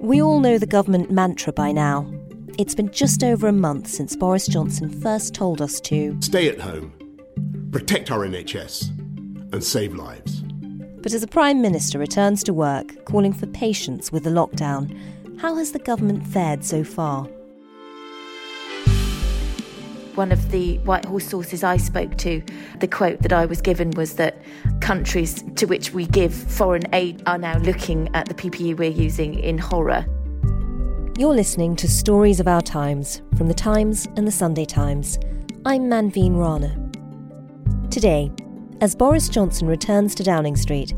We all know the government mantra by now. It's been just over a month since Boris Johnson first told us to stay at home, protect our NHS, and save lives. But as the Prime Minister returns to work, calling for patience with the lockdown, how has the government fared so far? One of the Whitehall sources I spoke to, the quote that I was given was that countries to which we give foreign aid are now looking at the PPE we're using in horror. You're listening to Stories of Our Times from The Times and The Sunday Times. I'm Manveen Rana. Today, as Boris Johnson returns to Downing Street,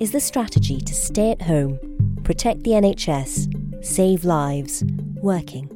is the strategy to stay at home, protect the NHS, save lives, working?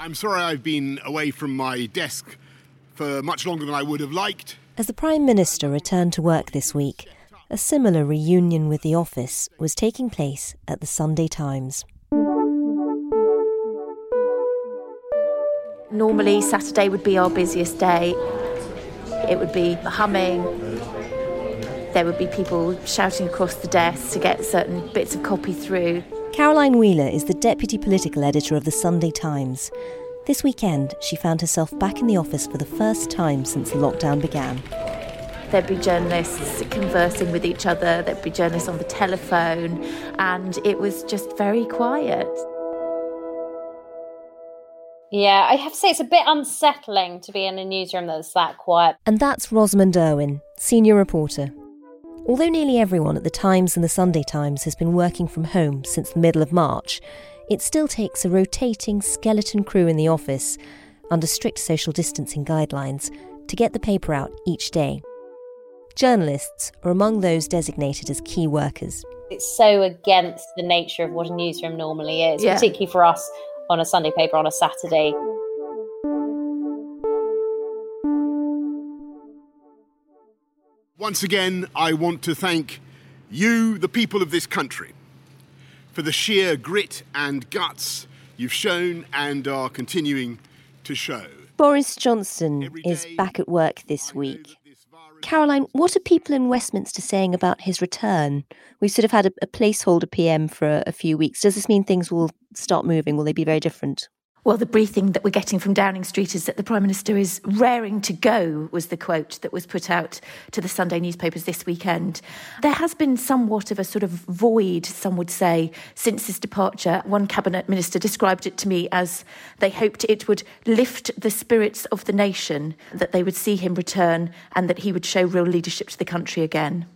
I'm sorry I've been away from my desk for much longer than I would have liked. As the Prime Minister returned to work this week, a similar reunion with the office was taking place at the Sunday Times. Normally, Saturday would be our busiest day. It would be humming. There would be people shouting across the desk to get certain bits of copy through. Caroline Wheeler is the deputy political editor of the Sunday Times. This weekend, she found herself back in the office for the first time since the lockdown began. There'd be journalists conversing with each other, there'd be journalists on the telephone, and it was just very quiet. Yeah, I have to say it's a bit unsettling to be in a newsroom that's that quiet. And that's Rosamund Urwin, senior reporter. Although nearly everyone at the Times and the Sunday Times has been working from home since the middle of March, it still takes a rotating skeleton crew in the office, under strict social distancing guidelines, to get the paper out each day. Journalists are among those designated as key workers. It's so against the nature of what a newsroom normally is, yeah. particularly for us on a Sunday paper on a Saturday. Once again, I want to thank you, the people of this country, for the sheer grit and guts you've shown and are continuing to show. Boris Johnson is back at work this week. Caroline, what are people in Westminster saying about his return? We've sort of had a, a placeholder PM for a, a few weeks. Does this mean things will start moving? Will they be very different? Well, the briefing that we're getting from Downing Street is that the Prime Minister is raring to go, was the quote that was put out to the Sunday newspapers this weekend. There has been somewhat of a sort of void, some would say, since his departure. One Cabinet Minister described it to me as they hoped it would lift the spirits of the nation, that they would see him return and that he would show real leadership to the country again.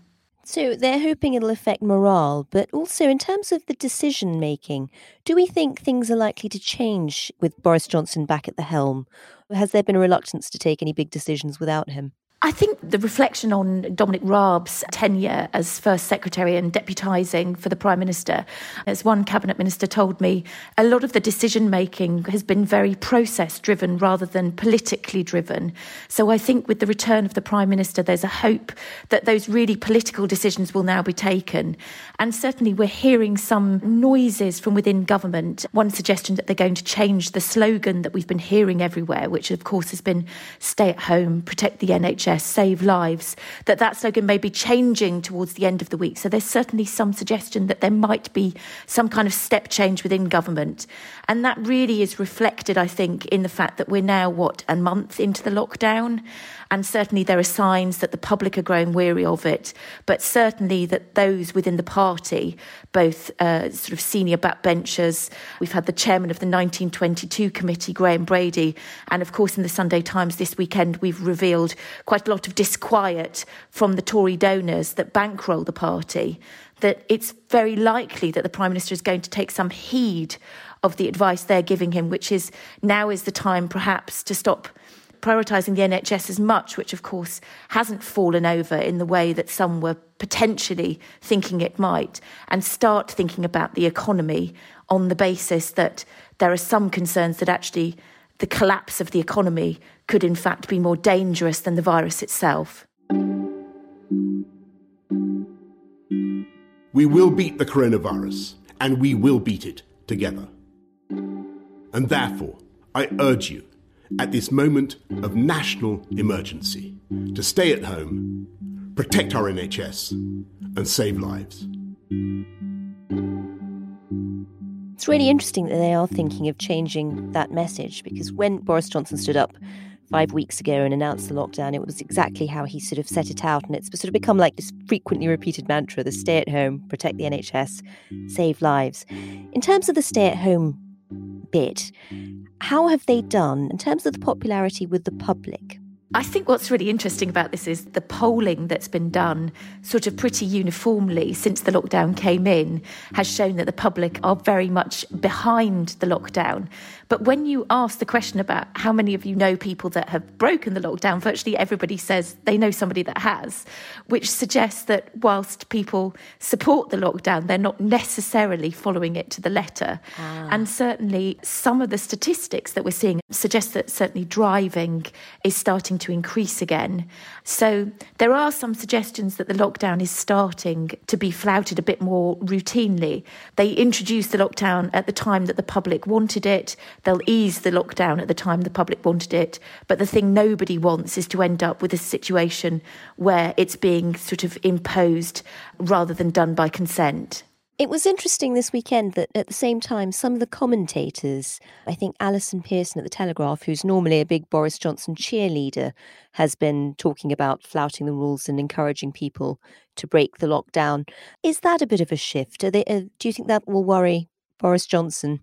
So they're hoping it'll affect morale, but also in terms of the decision making, do we think things are likely to change with Boris Johnson back at the helm? Has there been a reluctance to take any big decisions without him? I think the reflection on Dominic Raab's tenure as First Secretary and deputising for the Prime Minister, as one Cabinet Minister told me, a lot of the decision making has been very process driven rather than politically driven. So I think with the return of the Prime Minister, there's a hope that those really political decisions will now be taken. And certainly we're hearing some noises from within government. One suggestion that they're going to change the slogan that we've been hearing everywhere, which of course has been stay at home, protect the NHS NHS, save lives, that that slogan may be changing towards the end of the week. So there's certainly some suggestion that there might be some kind of step change within government. And that really is reflected, I think, in the fact that we're now, what, a month into the lockdown? And certainly there are signs that the public are growing weary of it, but certainly that those within the party, both uh, sort of senior backbenchers, we've had the chairman of the 1922 committee, Graham Brady, and of course in the Sunday Times this weekend we've revealed quite a lot of disquiet from the Tory donors that bankroll the party, that it's very likely that the Prime Minister is going to take some heed of the advice they're giving him, which is now is the time perhaps to stop prioritising the NHS as much, which of course hasn't fallen over in the way that some were potentially thinking it might, and start thinking about the economy on the basis that there are some concerns that actually the collapse of the economy could in fact be more dangerous than the virus itself. We will beat the coronavirus, and we will beat it together. And therefore, I urge you at this moment of national emergency to stay at home, protect our NHS, and save lives. It's really interesting that they are thinking of changing that message because when Boris Johnson stood up five weeks ago and announced the lockdown, it was exactly how he sort of set it out. And it's sort of become like this frequently repeated mantra the stay at home, protect the NHS, save lives. In terms of the stay at home bit, how have they done in terms of the popularity with the public? I think what's really interesting about this is the polling that's been done sort of pretty uniformly since the lockdown came in has shown that the public are very much behind the lockdown. But when you ask the question about how many of you know people that have broken the lockdown, virtually everybody says they know somebody that has, which suggests that whilst people support the lockdown, they're not necessarily following it to the letter. Ah. And certainly some of the statistics that we're seeing suggest that certainly driving is starting to increase again. So there are some suggestions that the lockdown is starting to be flouted a bit more routinely. They introduced the lockdown at the time that the public wanted it. They'll ease the lockdown at the time the public wanted it. But the thing nobody wants is to end up with a situation where it's being sort of imposed rather than done by consent. It was interesting this weekend that at the same time, some of the commentators, I think Allison Pearson at The Telegraph, who's normally a big Boris Johnson cheerleader, has been talking about flouting the rules and encouraging people to break the lockdown. Is that a bit of a shift? They, uh, do you think that will worry Boris Johnson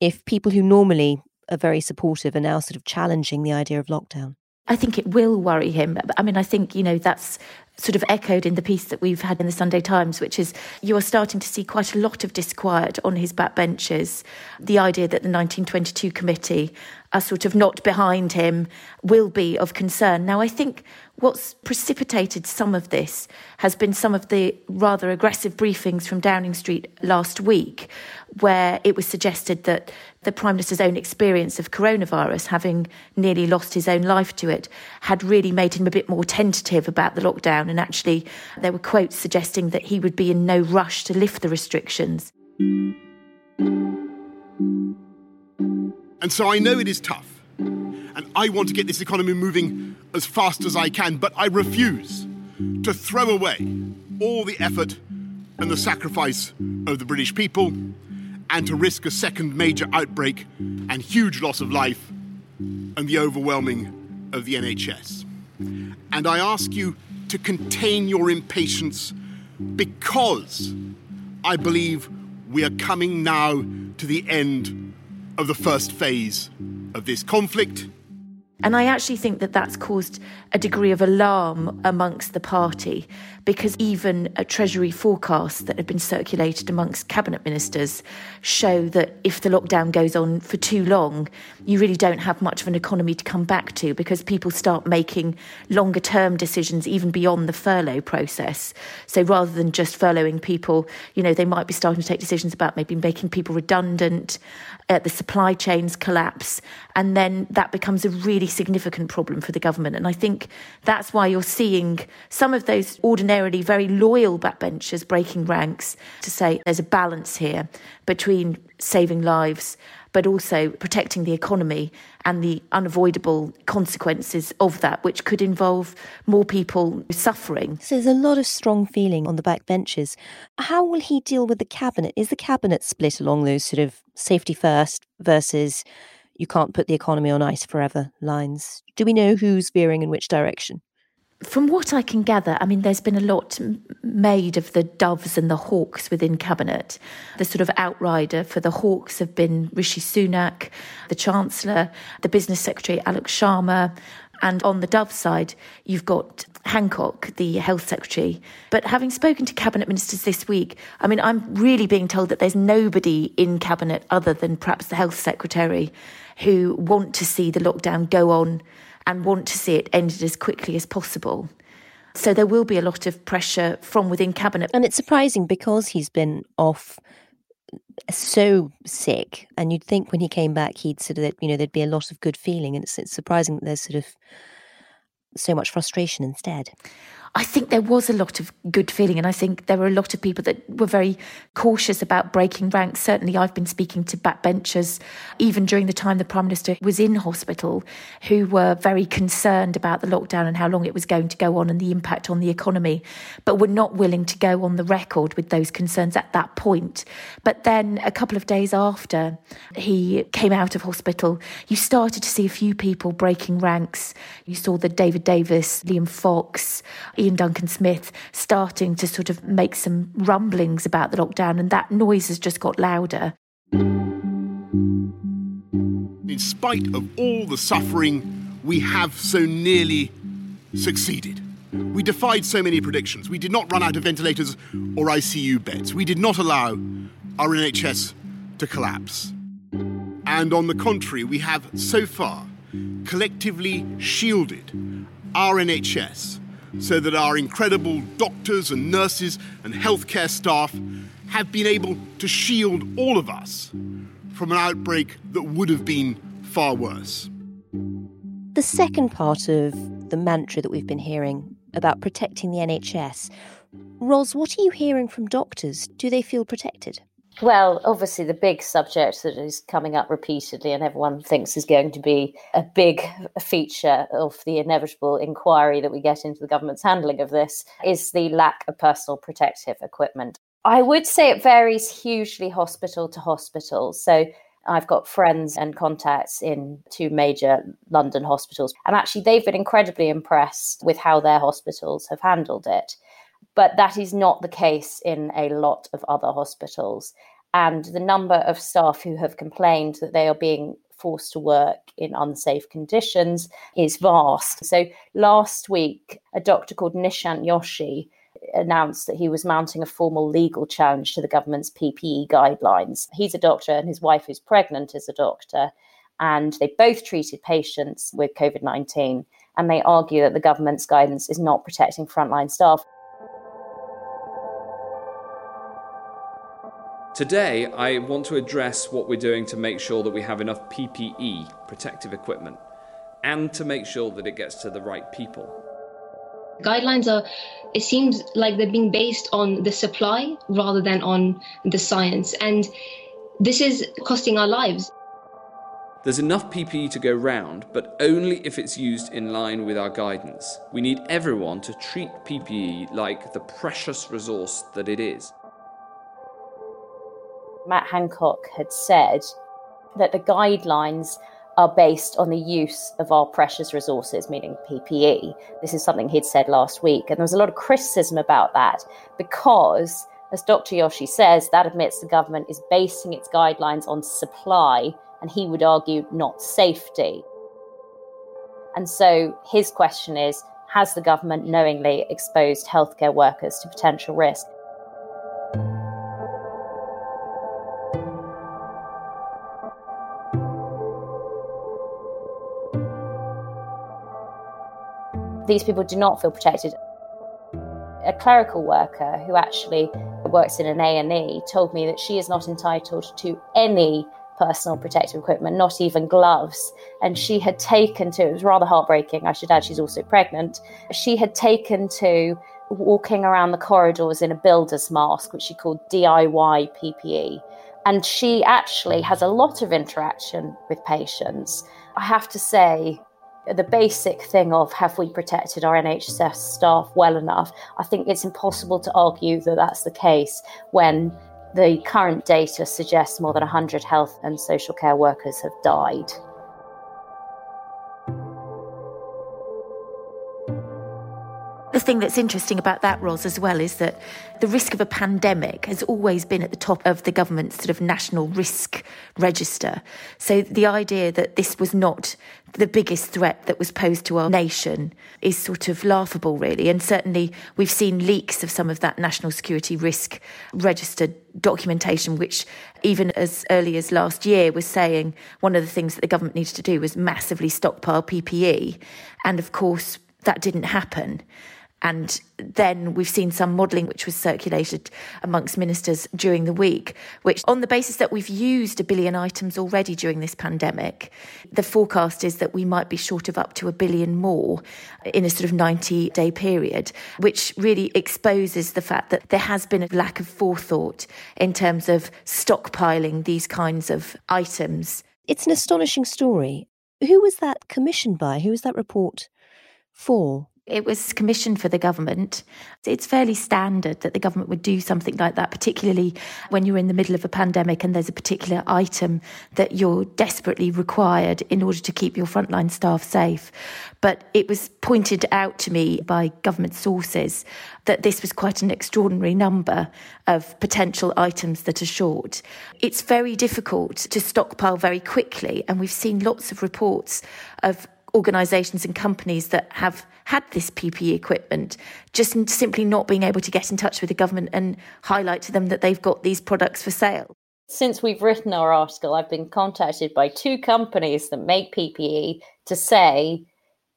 if people who normally are very supportive are now sort of challenging the idea of lockdown? I think it will worry him. I mean, I think, you know, that's sort of echoed in the piece that we've had in the Sunday Times, which is you are starting to see quite a lot of disquiet on his backbenches. The idea that the 1922 committee are sort of not behind him will be of concern. Now, I think what's precipitated some of this has been some of the rather aggressive briefings from Downing Street last week, where it was suggested that the Prime Minister's own experience of coronavirus, having nearly lost his own life to it, had really made him a bit more tentative about the lockdown. And actually, there were quotes suggesting that he would be in no rush to lift the restrictions. And so I know it is tough. And I want to get this economy moving as fast as I can, but I refuse to throw away all the effort and the sacrifice of the British people and to risk a second major outbreak and huge loss of life and the overwhelming of the NHS. And I ask you to contain your impatience because I believe we are coming now to the end of the first phase of this conflict. And I actually think that that's caused a degree of alarm amongst the party because even a Treasury forecast that had been circulated amongst cabinet ministers show that if the lockdown goes on for too long, you really don't have much of an economy to come back to because people start making longer term decisions even beyond the furlough process. So rather than just furloughing people, you know, they might be starting to take decisions about maybe making people redundant, uh, the supply chains collapse, and then that becomes a really significant problem for the government. And I think that's why you're seeing some of those ordinary ordinarily very loyal backbenchers breaking ranks to say there's a balance here between saving lives but also protecting the economy and the unavoidable consequences of that, which could involve more people suffering. So there's a lot of strong feeling on the backbenches. How will he deal with the cabinet? Is the cabinet split along those sort of safety first versus you can't put the economy on ice forever lines? Do we know who's veering in which direction? From what I can gather, I mean, there's been a lot made of the doves and the hawks within cabinet. The sort of outrider for the hawks have been Rishi Sunak, the Chancellor, the Business Secretary Alok Sharma, and on the dove side, you've got Hancock, the Health Secretary. But having spoken to cabinet ministers this week, I mean, I'm really being told that there's nobody in cabinet other than perhaps the Health Secretary who want to see the lockdown go on and want to see it ended as quickly as possible. So there will be a lot of pressure from within cabinet. And it's surprising because he's been off so sick and you'd think when he came back he'd sort of you know there'd be a lot of good feeling and it's, it's surprising that there's sort of so much frustration instead I think there was a lot of good feeling, and I think there were a lot of people that were very cautious about breaking ranks. Certainly, I've been speaking to backbenchers, even during the time the Prime Minister was in hospital, who were very concerned about the lockdown and how long it was going to go on and the impact on the economy, but were not willing to go on the record with those concerns at that point. But then, a couple of days after he came out of hospital, you started to see a few people breaking ranks. You saw the David Davis, Liam Fox, Iain Duncan Smith starting to sort of make some rumblings about the lockdown, and that noise has just got louder. In spite of all the suffering, we have so nearly succeeded. We defied so many predictions. We did not run out of ventilators or ICU beds. We did not allow our NHS to collapse. And on the contrary, we have so far collectively shielded our NHS so that our incredible doctors and nurses and healthcare staff have been able to shield all of us from an outbreak that would have been far worse. The second part of the mantra that we've been hearing about protecting the NHS, Ros, what are you hearing from doctors? Do they feel protected? Well, obviously, the big subject that is coming up repeatedly and everyone thinks is going to be a big feature of the inevitable inquiry that we get into the government's handling of this is the lack of personal protective equipment. I would say it varies hugely hospital to hospital. So, I've got friends and contacts in two major London hospitals, and actually, they've been incredibly impressed with how their hospitals have handled it. But that is not the case in a lot of other hospitals. And the number of staff who have complained that they are being forced to work in unsafe conditions is vast. So last week, a doctor called Nishant Joshi announced that he was mounting a formal legal challenge to the government's PPE guidelines. He's a doctor and his wife, who's pregnant, is a doctor. And they both treated patients with COVID 19. And they argue that the government's guidance is not protecting frontline staff. Today, I want to address what we're doing to make sure that we have enough PPE, protective equipment, and to make sure that it gets to the right people. Guidelines are, it seems like they're being based on the supply rather than on the science. And this is costing our lives. There's enough PPE to go round, but only if it's used in line with our guidance. We need everyone to treat PPE like the precious resource that it is. Matt Hancock had said that the guidelines are based on the use of our precious resources, meaning PPE. This is something he'd said last week. And there was a lot of criticism about that because, as Dr. Joshi says, that admits the government is basing its guidelines on supply, and he would argue not safety. And so his question is Has the government knowingly exposed healthcare workers to potential risk? These people do not feel protected. A clerical worker who actually works in an A&E told me that she is not entitled to any personal protective equipment, not even gloves. And she had taken to, it was rather heartbreaking, I should add, she's also pregnant. She had taken to walking around the corridors in a builder's mask, which she called DIY PPE. And she actually has a lot of interaction with patients. I have to say, the basic thing of have we protected our NHS staff well enough? I think it's impossible to argue that that's the case when the current data suggests more than 100 health and social care workers have died. Thing that's interesting about that, Ros, as well, is that the risk of a pandemic has always been at the top of the government's sort of national risk register. So the idea that this was not the biggest threat that was posed to our nation is sort of laughable, really. And certainly we've seen leaks of some of that national security risk register documentation, which even as early as last year was saying one of the things that the government needed to do was massively stockpile PPE. And of course, that didn't happen. And then we've seen some modelling which was circulated amongst ministers during the week, which, on the basis that we've used a billion items already during this pandemic, the forecast is that we might be short of up to a billion more in a sort of 90 day period, which really exposes the fact that there has been a lack of forethought in terms of stockpiling these kinds of items. It's an astonishing story. Who was that commissioned by? Who was that report for? It was commissioned for the government. It's fairly standard that the government would do something like that, particularly when you're in the middle of a pandemic and there's a particular item that you're desperately required in order to keep your frontline staff safe. But it was pointed out to me by government sources that this was quite an extraordinary number of potential items that are short. It's very difficult to stockpile very quickly, and we've seen lots of reports of organisations and companies that have had this PPE equipment, just simply not being able to get in touch with the government and highlight to them that they've got these products for sale. Since we've written our article, I've been contacted by two companies that make PPE to say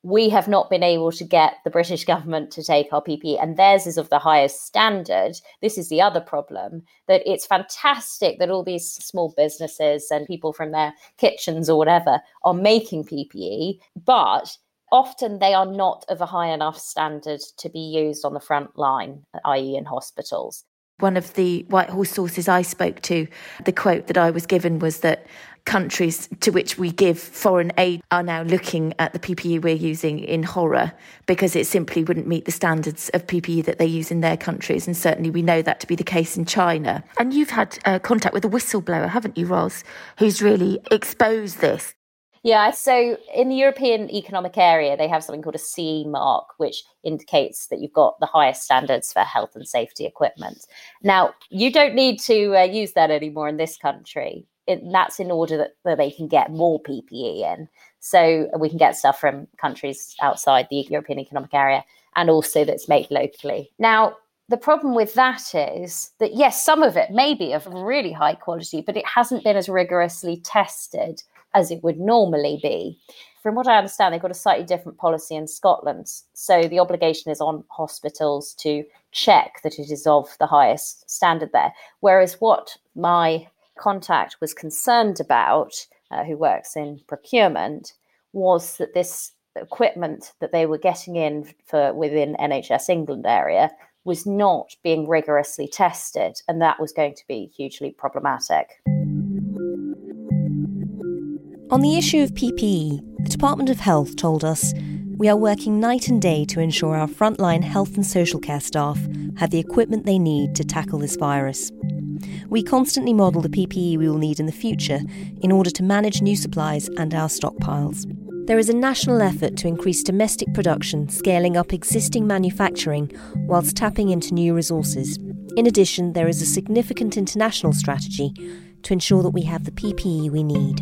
we have not been able to get the British government to take our PPE, and theirs is of the highest standard. This is the other problem that it's fantastic that all these small businesses and people from their kitchens or whatever are making PPE, but often they are not of a high enough standard to be used on the front line, i.e., in hospitals. One of the Whitehall sources I spoke to, the quote that I was given was that countries to which we give foreign aid are now looking at the PPE we're using in horror because it simply wouldn't meet the standards of PPE that they use in their countries. And certainly we know that to be the case in China. And you've had uh, contact with a whistleblower, haven't you, Ros, who's really exposed this? Yeah, so in the European Economic Area, they have something called a CE mark, which indicates that you've got the highest standards for health and safety equipment. Now, you don't need to uh, use that anymore in this country. It, that's in order that, that they can get more PPE in. So we can get stuff from countries outside the European Economic Area and also that's made locally. Now, the problem with that is that, yes, some of it may be of really high quality, but it hasn't been as rigorously tested as it would normally be. From what I understand, they've got a slightly different policy in Scotland. So the obligation is on hospitals to check that it is of the highest standard there. Whereas what my contact was concerned about, uh, who works in procurement, was that this equipment that they were getting in for within NHS England area was not being rigorously tested, and that was going to be hugely problematic. On the issue of PPE, the Department of Health told us we are working night and day to ensure our frontline health and social care staff have the equipment they need to tackle this virus. We constantly model the PPE we will need in the future in order to manage new supplies and our stockpiles. There is a national effort to increase domestic production, scaling up existing manufacturing whilst tapping into new resources. In addition, there is a significant international strategy to ensure that we have the PPE we need.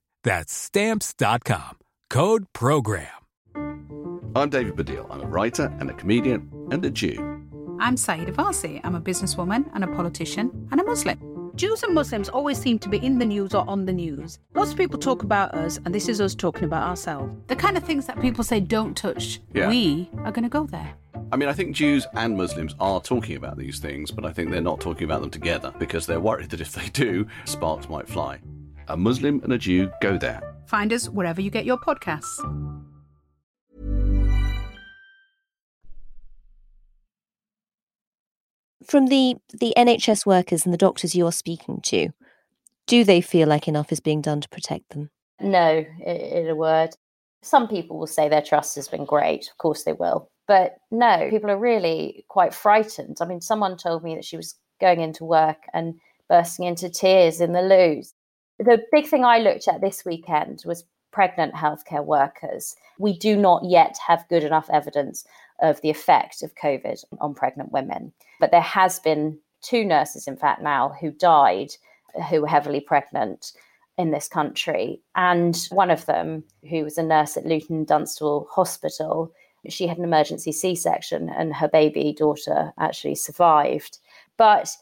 That's stamps.com. Code program. I'm David Baddiel. I'm a writer and a comedian and a Jew. I'm Sayeeda Warsi. I'm a businesswoman and a politician and a Muslim. Jews and Muslims always seem to be in the news or on the news. Lots of people talk about us, and this is us talking about ourselves. The kind of things that people say don't touch, Yeah. we are going to go there. I mean, I think Jews and Muslims are talking about these things, but I think they're not talking about them together because they're worried that if they do, sparks might fly. A Muslim and a Jew go there. Find us wherever you get your podcasts. From the, the NHS workers and the doctors you're speaking to, do they feel like enough is being done to protect them? No, in a word. Some people will say their trust has been great. Of course they will. But no, people are really quite frightened. I mean, someone told me that she was going into work and bursting into tears in the loos. The big thing I looked at this weekend was pregnant healthcare workers. We do not yet have good enough evidence of the effect of COVID on pregnant women. But there has been two nurses, in fact, now who died who were heavily pregnant in this country. And one of them, who was a nurse at Luton Dunstable Hospital, she had an emergency C section and her baby daughter actually survived. But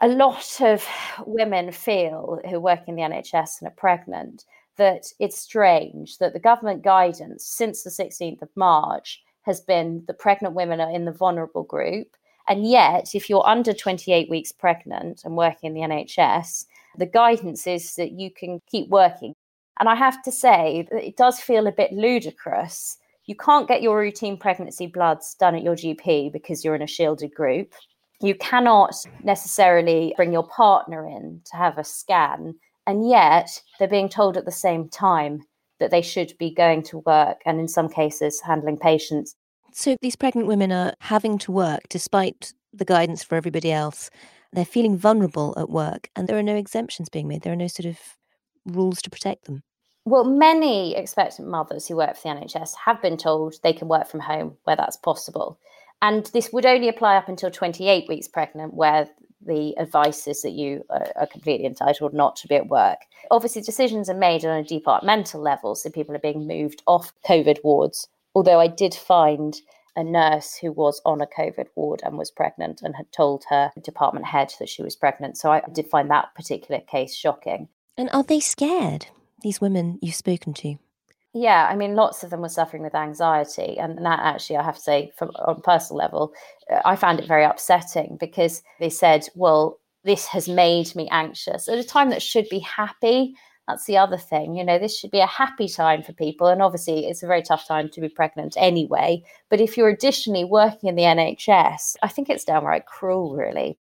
a lot of women feel who work in the NHS and are pregnant that it's strange that the government guidance since the 16th of March has been that pregnant women are in the vulnerable group. And yet, if you're under 28 weeks pregnant and working in the NHS, the guidance is that you can keep working. And I have to say that it does feel a bit ludicrous. You can't get your routine pregnancy bloods done at your GP because you're in a shielded group. You cannot necessarily bring your partner in to have a scan. And yet, they're being told at the same time that they should be going to work and, in some cases, handling patients. So these pregnant women are having to work despite the guidance for everybody else. They're feeling vulnerable at work, and there are no exemptions being made. There are no sort of rules to protect them. Well, many expectant mothers who work for the NHS have been told they can work from home where that's possible. And this would only apply up until 28 weeks pregnant, where the advice is that you are, completely entitled not to be at work. Obviously, decisions are made on a departmental level, so people are being moved off COVID wards. Although I did find a nurse who was on a COVID ward and was pregnant and had told her department head that she was pregnant. So I did find that particular case shocking. And are they scared, these women you've spoken to? Yeah, I mean, lots of them were suffering with anxiety, and that actually, I have to say, from on personal level, uh, I found it very upsetting because they said, "Well, this has made me anxious at a time that should be happy." That's the other thing, you know. This should be a happy time for people, and obviously, it's a very tough time to be pregnant anyway. But if you're additionally working in the NHS, I think it's downright cruel, really.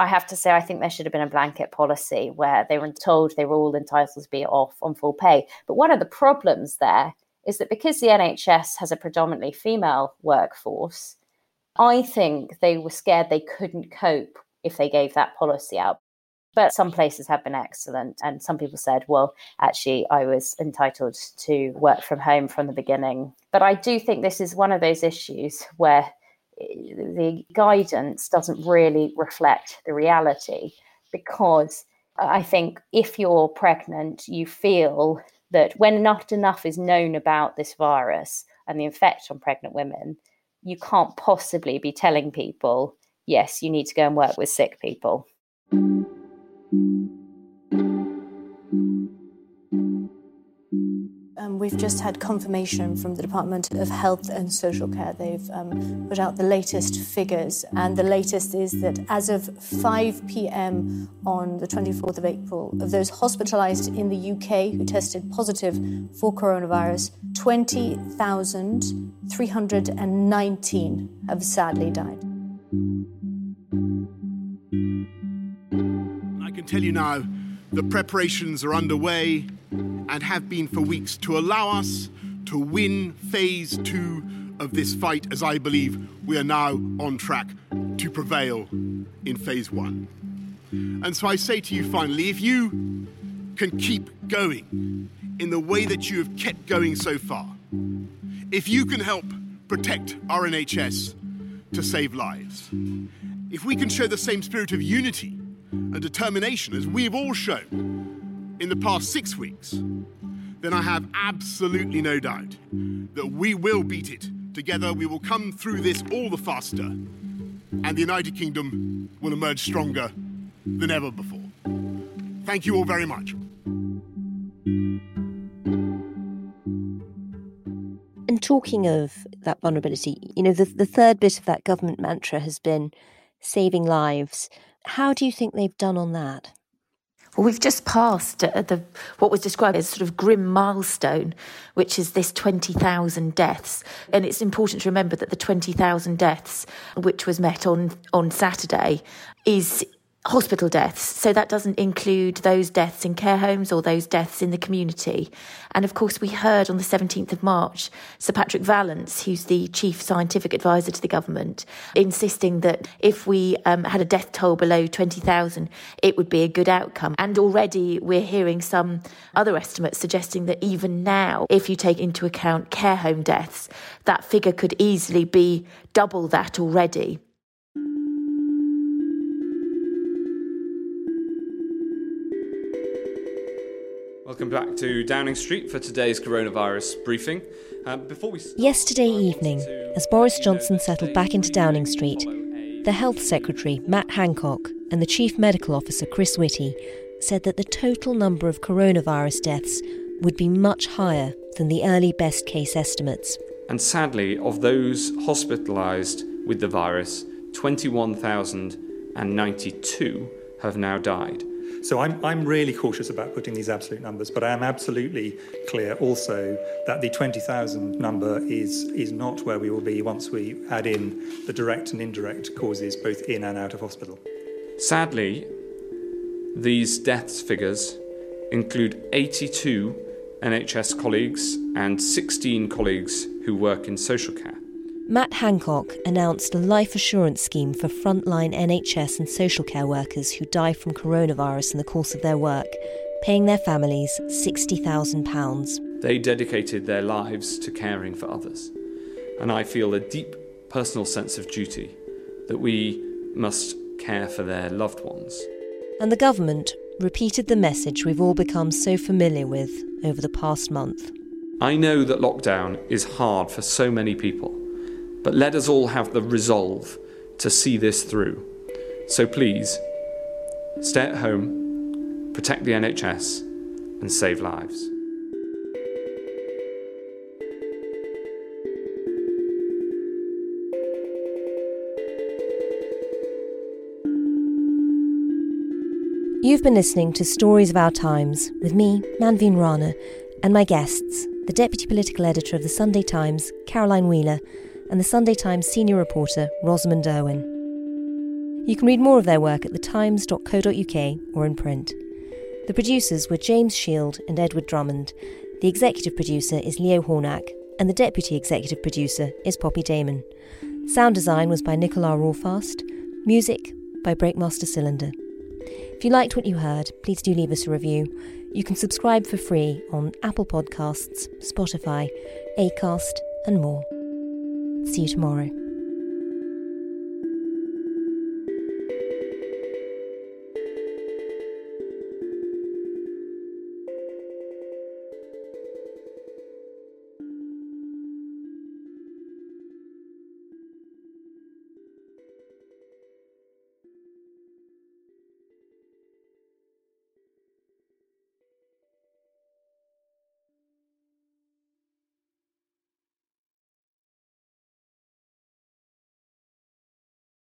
I have to say, I think there should have been a blanket policy where they were told they were all entitled to be off on full pay. But one of the problems there is that because the NHS has a predominantly female workforce, I think they were scared they couldn't cope if they gave that policy out. But some places have been excellent. And some people said, well, actually, I was entitled to work from home from the beginning. But I do think this is one of those issues where the guidance doesn't really reflect the reality because I think if you're pregnant, you feel that when not enough is known about this virus and the effect on pregnant women, you can't possibly be telling people, yes, you need to go and work with sick people. We've just had confirmation from the Department of Health and Social Care. They've um, put out the latest figures, and the latest is that as of 5 pm on the 24th of April, of those hospitalised in the UK who tested positive for coronavirus, 20,319 have sadly died. I can tell you now the preparations are underway and have been for weeks to allow us to win phase two of this fight, as I believe we are now on track to prevail in phase one. And so I say to you finally if you can keep going in the way that you have kept going so far, if you can help protect our NHS to save lives, if we can show the same spirit of unity and determination as we've all shown in the past six weeks, then I have absolutely no doubt that we will beat it. Together, we will come through this all the faster, and the United Kingdom will emerge stronger than ever before. Thank you all very much. And talking of that vulnerability, you know, the, the third bit of that government mantra has been saving lives. How do you think they've done on that? Well, we've just passed uh, the what was described as sort of grim milestone, which is this 20,000 deaths. And it's important to remember that the 20,000 deaths, which was met on, on Saturday, is hospital deaths. So that doesn't include those deaths in care homes or those deaths in the community. And of course, we heard on the 17th of March Sir Patrick Vallance, who's the chief scientific advisor to the government, insisting that if we um, had a death toll below 20,000, it would be a good outcome. And already we're hearing some other estimates suggesting that even now, if you take into account care home deaths, that figure could easily be double that already. Welcome back to Downing Street for today's coronavirus briefing. Uh, before we start, Yesterday evening, as Boris Johnson settled back into Downing Street, the Health Secretary, Matt Hancock, and the Chief Medical Officer, Chris Whitty, said that the total number of coronavirus deaths would be much higher than the early best case estimates. And sadly, of those hospitalised with the virus, 21,092 have now died. So I'm, I'm really cautious about putting these absolute numbers, but I am absolutely clear also that the 20,000 number is, is not where we will be once we add in the direct and indirect causes both in and out of hospital. Sadly, these deaths figures include 82 NHS colleagues and 16 colleagues who work in social care. Matt Hancock announced a life assurance scheme for frontline NHS and social care workers who die from coronavirus in the course of their work, paying their families £60,000. They dedicated their lives to caring for others. And I feel a deep personal sense of duty that we must care for their loved ones. And the government repeated the message we've all become so familiar with over the past month. I know that lockdown is hard for so many people. But let us all have the resolve to see this through. So please, stay at home, protect the NHS, and save lives. You've been listening to Stories of Our Times with me, Manveen Rana, and my guests, the Deputy Political Editor of the Sunday Times, Caroline Wheeler, and the Sunday Times senior reporter Rosamund Urwin. You can read more of their work at thetimes.co.uk or in print. The producers were James Shield and Edward Drummond. The executive producer is Leo Hornack, and the deputy executive producer is Poppy Damon. Sound design was by Nicola Rawfast. Music by Breakmaster Cylinder. If you liked what you heard, please do leave us a review. You can subscribe for free on Apple Podcasts, Spotify, Acast, and more. See you tomorrow.